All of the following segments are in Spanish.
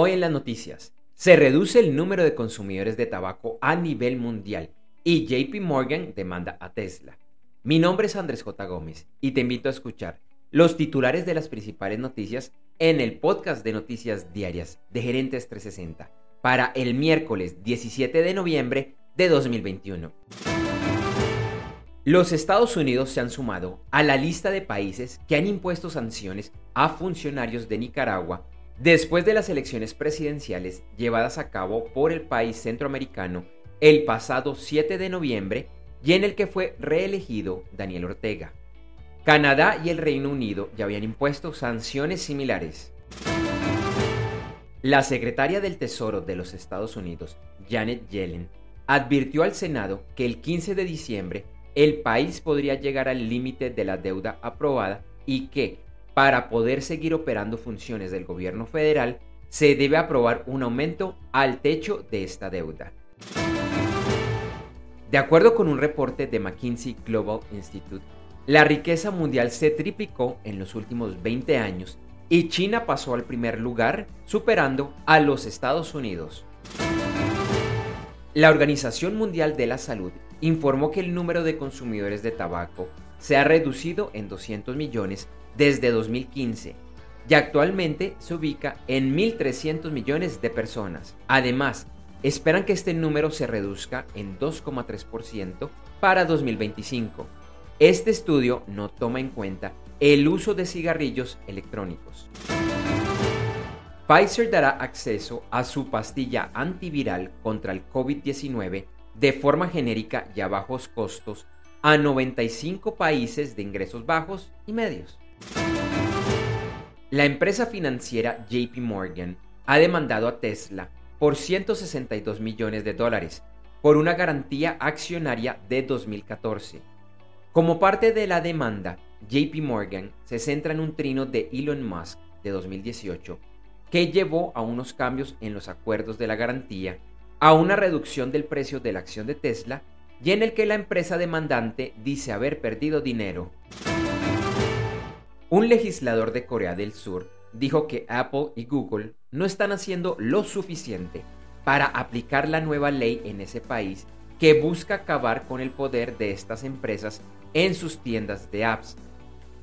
Hoy en las noticias, se reduce el número de consumidores de tabaco a nivel mundial y JP Morgan demanda a Tesla. Mi nombre es Andrés J. Gómez y te invito a escuchar los titulares de las principales noticias en el podcast de noticias diarias de Gerentes 360 para el miércoles 17 de noviembre de 2021. Los Estados Unidos se han sumado a la lista de países que han impuesto sanciones a funcionarios de Nicaragua Después de las elecciones presidenciales llevadas a cabo por el país centroamericano el pasado 7 de noviembre y en el que fue reelegido Daniel Ortega, Canadá y el Reino Unido ya habían impuesto sanciones similares. La secretaria del Tesoro de los Estados Unidos, Janet Yellen, advirtió al Senado que el 15 de diciembre el país podría llegar al límite de la deuda aprobada y que, para poder seguir operando funciones del gobierno federal, se debe aprobar un aumento al techo de esta deuda. De acuerdo con un reporte de McKinsey Global Institute, la riqueza mundial se triplicó en los últimos 20 años y China pasó al primer lugar, superando a los Estados Unidos. La Organización Mundial de la Salud informó que el número de consumidores de tabaco se ha reducido en 200 millones desde 2015 y actualmente se ubica en 1.300 millones de personas. Además, esperan que este número se reduzca en 2,3% para 2025. Este estudio no toma en cuenta el uso de cigarrillos electrónicos. Pfizer dará acceso a su pastilla antiviral contra el COVID-19 de forma genérica y a bajos costos a 95 países de ingresos bajos y medios. La empresa financiera JP Morgan ha demandado a Tesla por 162 millones de dólares por una garantía accionaria de 2014. Como parte de la demanda, JP Morgan se centra en un trino de Elon Musk de 2018 que llevó a unos cambios en los acuerdos de la garantía, a una reducción del precio de la acción de Tesla y en el que la empresa demandante dice haber perdido dinero. Un legislador de Corea del Sur dijo que Apple y Google no están haciendo lo suficiente para aplicar la nueva ley en ese país que busca acabar con el poder de estas empresas en sus tiendas de apps.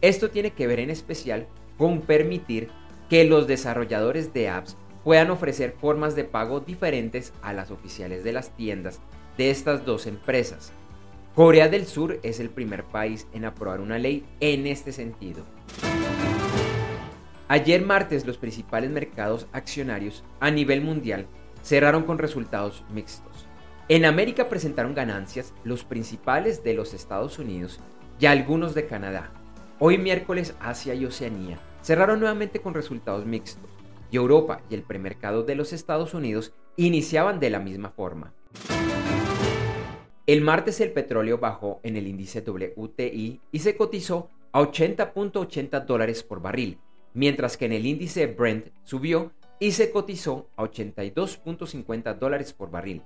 Esto tiene que ver en especial con permitir que los desarrolladores de apps puedan ofrecer formas de pago diferentes a las oficiales de las tiendas de estas dos empresas. Corea del Sur es el primer país en aprobar una ley en este sentido. Ayer martes los principales mercados accionarios a nivel mundial cerraron con resultados mixtos. En América presentaron ganancias los principales de los Estados Unidos y algunos de Canadá. Hoy miércoles Asia y Oceanía cerraron nuevamente con resultados mixtos y Europa y el premercado de los Estados Unidos iniciaban de la misma forma. El martes el petróleo bajó en el índice WTI y se cotizó a 80.80 dólares por barril, mientras que en el índice Brent subió y se cotizó a 82.50 dólares por barril.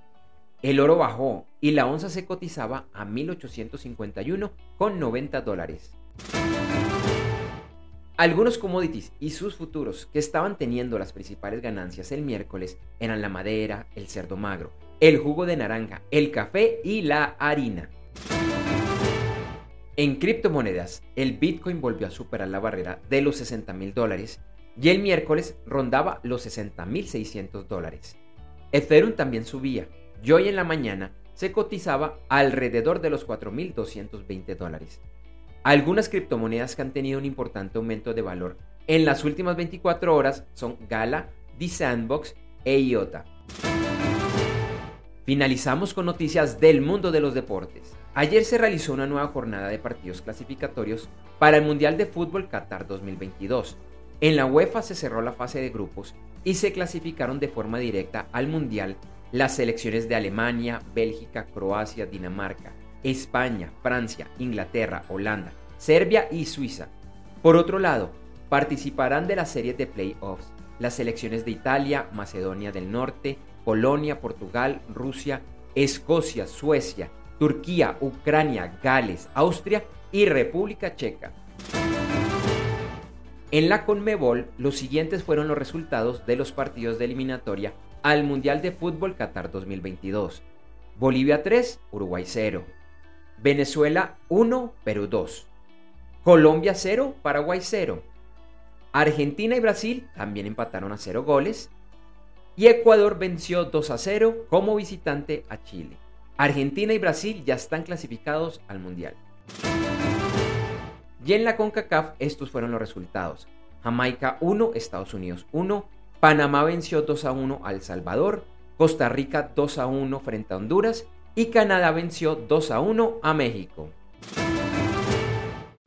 El oro bajó y la onza se cotizaba a 1.851,90 dólares. Algunos commodities y sus futuros que estaban teniendo las principales ganancias el miércoles eran la madera, el cerdo magro, el jugo de naranja, el café y la harina. En criptomonedas, el Bitcoin volvió a superar la barrera de los 60 mil dólares y el miércoles rondaba los 60 mil 600 dólares. Ethereum también subía y hoy en la mañana se cotizaba alrededor de los 4.220 dólares. Algunas criptomonedas que han tenido un importante aumento de valor en las últimas 24 horas son Gala, The Sandbox e IOTA. Finalizamos con noticias del mundo de los deportes. Ayer se realizó una nueva jornada de partidos clasificatorios para el Mundial de Fútbol Qatar 2022. En la UEFA se cerró la fase de grupos y se clasificaron de forma directa al Mundial las selecciones de Alemania, Bélgica, Croacia, Dinamarca, España, Francia, Inglaterra, Holanda, Serbia y Suiza. Por otro lado, participarán de las series de playoffs las selecciones de Italia, Macedonia del Norte, Polonia, Portugal, Rusia, Escocia, Suecia, Turquía, Ucrania, Gales, Austria y República Checa. En la Conmebol, los siguientes fueron los resultados de los partidos de eliminatoria al Mundial de Fútbol Qatar 2022. Bolivia 3, Uruguay 0. Venezuela 1, Perú 2. Colombia 0, Paraguay 0. Argentina y Brasil también empataron a 0 goles. Y Ecuador venció 2 a 0 como visitante a Chile. Argentina y Brasil ya están clasificados al Mundial. Y en la CONCACAF estos fueron los resultados. Jamaica 1, Estados Unidos 1, Panamá venció 2 a 1 a El Salvador, Costa Rica 2 a 1 frente a Honduras y Canadá venció 2 a 1 a México.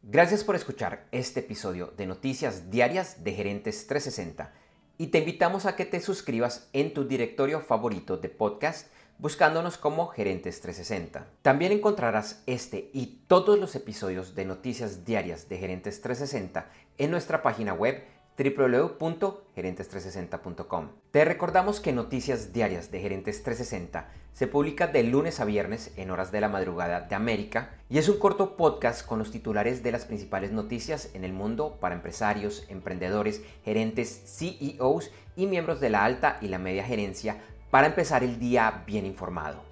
Gracias por escuchar este episodio de Noticias Diarias de Gerentes 360 y te invitamos a que te suscribas en tu directorio favorito de podcast buscándonos como Gerentes 360. También encontrarás este y todos los episodios de Noticias Diarias de Gerentes 360 en nuestra página web www.gerentes360.com. Te recordamos que Noticias Diarias de Gerentes 360 se publica de lunes a viernes en horas de la madrugada de América y es un corto podcast con los titulares de las principales noticias en el mundo para empresarios, emprendedores, gerentes, CEOs y miembros de la alta y la media gerencia para empezar el día bien informado.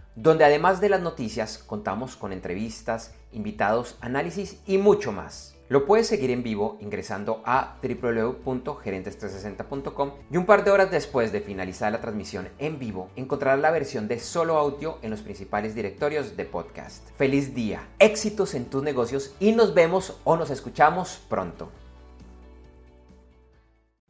donde además de las noticias contamos con entrevistas, invitados, análisis y mucho más. Lo puedes seguir en vivo ingresando a www.gerentes360.com y un par de horas después de finalizar la transmisión en vivo encontrarás la versión de solo audio en los principales directorios de podcast. Feliz día, éxitos en tus negocios y nos vemos o nos escuchamos pronto.